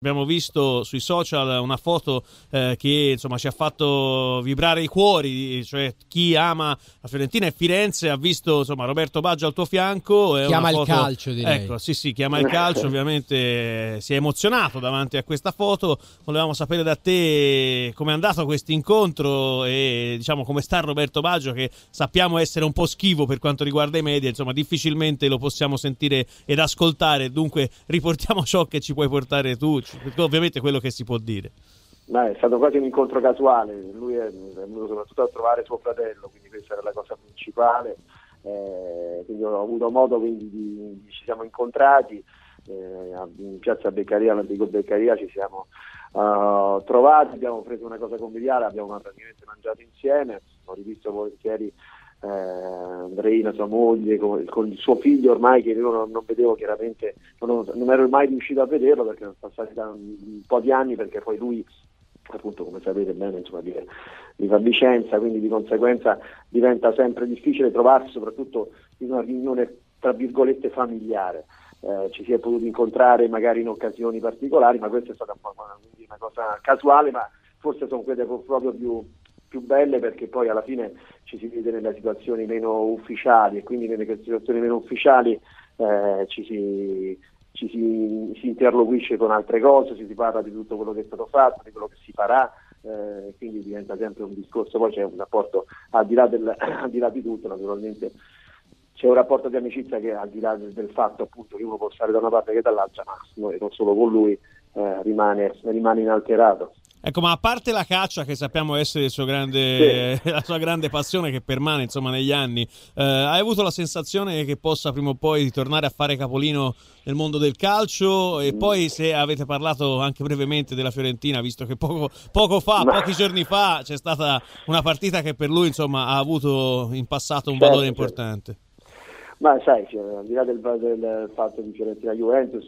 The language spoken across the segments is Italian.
Abbiamo visto sui social una foto eh, che insomma ci ha fatto vibrare i cuori, cioè chi ama la Fiorentina e Firenze ha visto insomma Roberto Baggio al tuo fianco. È chiama foto... il calcio, direi. Ecco, sì, sì, chiama il calcio, ovviamente si è emozionato davanti a questa foto. Volevamo sapere da te come è andato questo incontro e diciamo come sta Roberto Baggio che sappiamo essere un po' schivo per quanto riguarda i media, insomma difficilmente lo possiamo sentire ed ascoltare, dunque riportiamo ciò che ci puoi portare tu ovviamente quello che si può dire. Ma è stato quasi un incontro casuale, lui è, venuto soprattutto a trovare suo fratello, quindi questa era la cosa principale, eh, quindi ho avuto modo quindi di, di ci siamo incontrati eh, in piazza Beccaria, all'antico Beccaria ci siamo uh, trovati, abbiamo preso una cosa conviviale, abbiamo praticamente mangiato insieme, ho rivisto volentieri Andreina, sua moglie, con, con, il suo figlio ormai che io non, non vedevo chiaramente, non, non, ero mai riuscito a vederlo perché sono passati da un, un, po' di anni perché poi lui appunto come sapete bene insomma, vive, vive a Vicenza, quindi di conseguenza diventa sempre difficile trovarsi soprattutto in una riunione tra virgolette familiare. Eh, ci si è potuto incontrare magari in occasioni particolari, ma questa è stata una, una cosa casuale, ma forse sono quelle proprio più, più belle perché poi alla fine ci si vede nelle situazioni meno ufficiali e quindi nelle situazioni meno ufficiali eh, ci, si, ci si, si, interloquisce con altre cose, si parla di tutto quello che è stato fatto, di quello che si farà, eh, quindi diventa sempre un discorso, poi c'è un rapporto al di là, del, al di, là di tutto naturalmente c'è un rapporto di amicizia che al di là del, del, fatto appunto che uno può stare da una parte che dall'altra, ma noi non solo con lui eh, rimane, rimane inalterato. Ecco, ma a parte la caccia, che sappiamo essere grande, sì. la sua grande passione che permane insomma, negli anni, eh, hai avuto la sensazione che possa prima o poi ritornare a fare capolino nel mondo del calcio? E poi se avete parlato anche brevemente della Fiorentina, visto che poco, poco fa, ma... pochi giorni fa, c'è stata una partita che per lui insomma, ha avuto in passato un certo, valore certo. importante. Ma sai, cioè, al di là del, del fatto di Fiorentina-Juventus,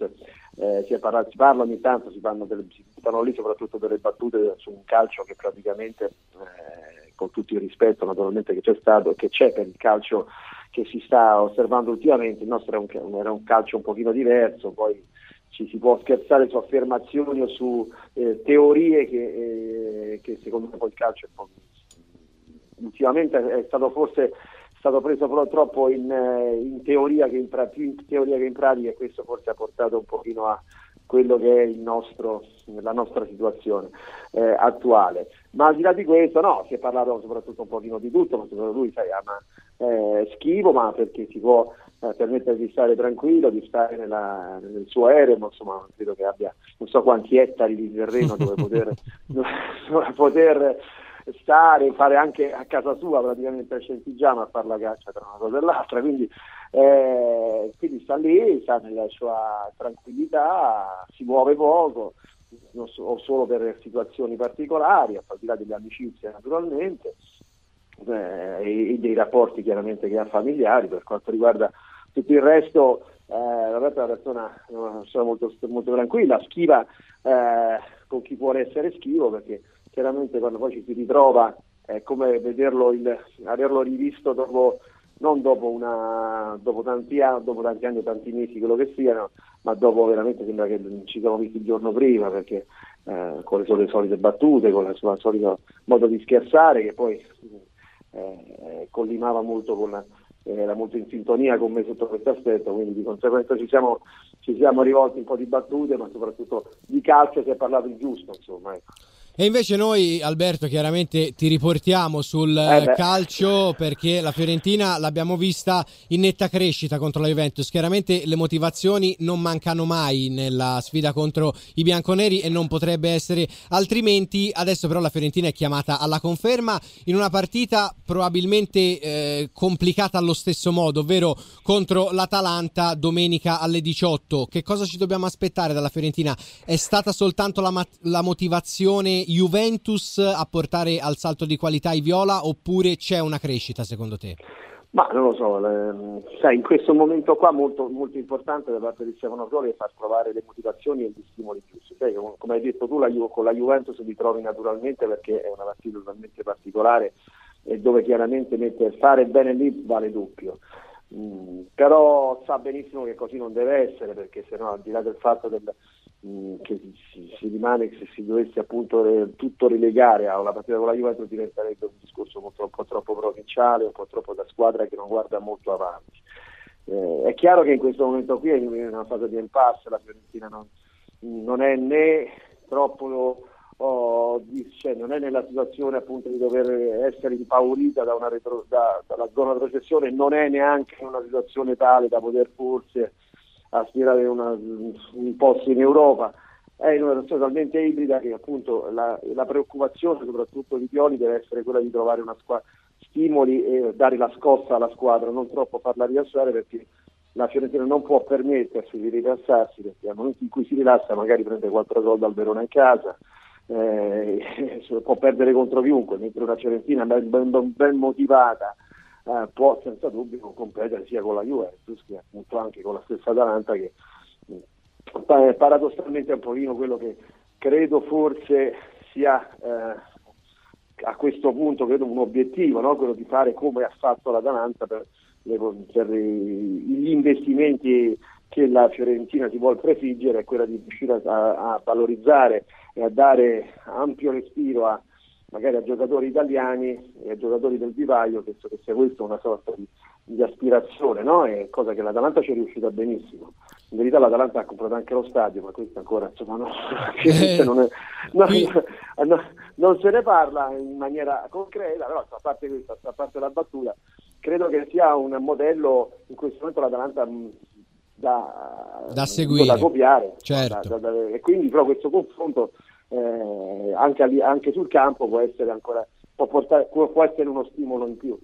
eh, si, parla, si, parla, ogni tanto, si delle, si fanno lì soprattutto delle battute su un calcio che praticamente, eh, con tutto il rispetto naturalmente che c'è stato e che c'è per il calcio che si sta osservando ultimamente, il nostro era un, era un calcio un pochino diverso, poi ci si può scherzare su affermazioni o su eh, teorie che, eh, che, secondo me poi il calcio è ultimamente è stato forse stato preso purtroppo in, eh, in, teoria che in, più in teoria che in pratica e questo forse ha portato un pochino a quello che è nostro, la nostra situazione eh, attuale. Ma al di là di questo no, si è parlato soprattutto un pochino di tutto, ma soprattutto lui sai, ama eh, schivo, ma perché si può eh, permettere di stare tranquillo, di stare nella, nel suo aereo, ma insomma credo che abbia non so quanti ettari di terreno dove poter, dove poter stare, fare anche a casa sua praticamente a Scentigiano a fare la caccia tra una cosa e l'altra, quindi, eh, quindi sta lì, sta nella sua tranquillità, si muove poco, o solo per situazioni particolari, al di là delle amicizie naturalmente, eh, e dei rapporti chiaramente che ha familiari, per quanto riguarda tutto il resto, eh, Roberto è una persona, una persona molto, molto, tranquilla, schiva eh, con chi vuole essere schivo perché chiaramente quando poi ci si ritrova è come vederlo, il, averlo rivisto dopo, non dopo, una, dopo, tanti anni, dopo tanti anni o tanti mesi, quello che siano, ma dopo veramente sembra che ci siamo visti il giorno prima, perché eh, con le sue solite battute, con il suo solito modo di scherzare, che poi eh, collimava molto con la, era molto in sintonia con me sotto questo aspetto, quindi di conseguenza ci siamo, ci siamo rivolti un po' di battute, ma soprattutto di calcio si è parlato il giusto, insomma. Ecco. E invece noi, Alberto, chiaramente ti riportiamo sul eh calcio perché la Fiorentina l'abbiamo vista in netta crescita contro la Juventus. Chiaramente le motivazioni non mancano mai nella sfida contro i bianconeri e non potrebbe essere altrimenti. Adesso però la Fiorentina è chiamata alla conferma in una partita probabilmente eh, complicata allo stesso modo, ovvero contro l'Atalanta domenica alle 18. Che cosa ci dobbiamo aspettare dalla Fiorentina? È stata soltanto la, la motivazione Juventus a portare al salto di qualità i Viola oppure c'è una crescita secondo te? Ma non lo so, le, sai, in questo momento qua molto, molto importante da parte di Stefano Pioli è far trovare le motivazioni e gli stimoli giusti. Sai, come hai detto tu, la, con la Juventus ti trovi naturalmente perché è una partita totalmente particolare e dove chiaramente fare bene lì vale doppio. Mm, però sa benissimo che così non deve essere perché se no al di là del fatto del, mm, che si, si, rimane se si dovesse appunto re, tutto relegare a una partita con la Juventus diventerebbe un discorso molto, un po' troppo provinciale, un po' troppo da squadra che non guarda molto avanti. Eh, è chiaro che in questo momento qui è in una fase di impasse, la Fiorentina non, non è né troppo oh, cioè, non è nella situazione appunto di dover essere impaurita da retro, da, dalla zona di non è neanche in una situazione tale da poter forse aspirare una, un posto in Europa, è in una situazione talmente ibrida che appunto la, la preoccupazione soprattutto di Pioli deve essere quella di trovare una squadra stimoli e dare la scossa alla squadra, non troppo farla rilassare perché la Fiorentina non può permettersi di rilassarsi perché nel momento in cui si rilassa magari prende 4 gol dal Verona in casa, eh, può perdere contro chiunque, mentre una Fiorentina ben, ben, ben motivata eh, può senza dubbio competere sia con la Juventus che appunto anche con la stessa Atalanta che eh, paradossalmente è un pochino quello che credo forse sia eh, a questo punto credo un obiettivo, no? quello di fare come ha fatto l'Atalanta per, per gli investimenti che la Fiorentina si vuole prefiggere è quella di riuscire a, a valorizzare e a dare ampio respiro a, magari a giocatori italiani e a giocatori del vivaio, penso che sia questa una sorta di, di aspirazione, no? È cosa che l'Atalanta ci è riuscita benissimo. In verità l'Atalanta ha comprato anche lo stadio, ma questo ancora insomma, no, eh, non, è, no, no, non, se ne parla in maniera concreta, però a parte questa, a parte la battuta, credo che sia un modello in questo momento l'Atalanta da, da seguire, da copiare. Certo. Da, da, e quindi però questo confronto eh, anche, anche, sul campo può essere ancora può, portare, può essere uno stimolo in più.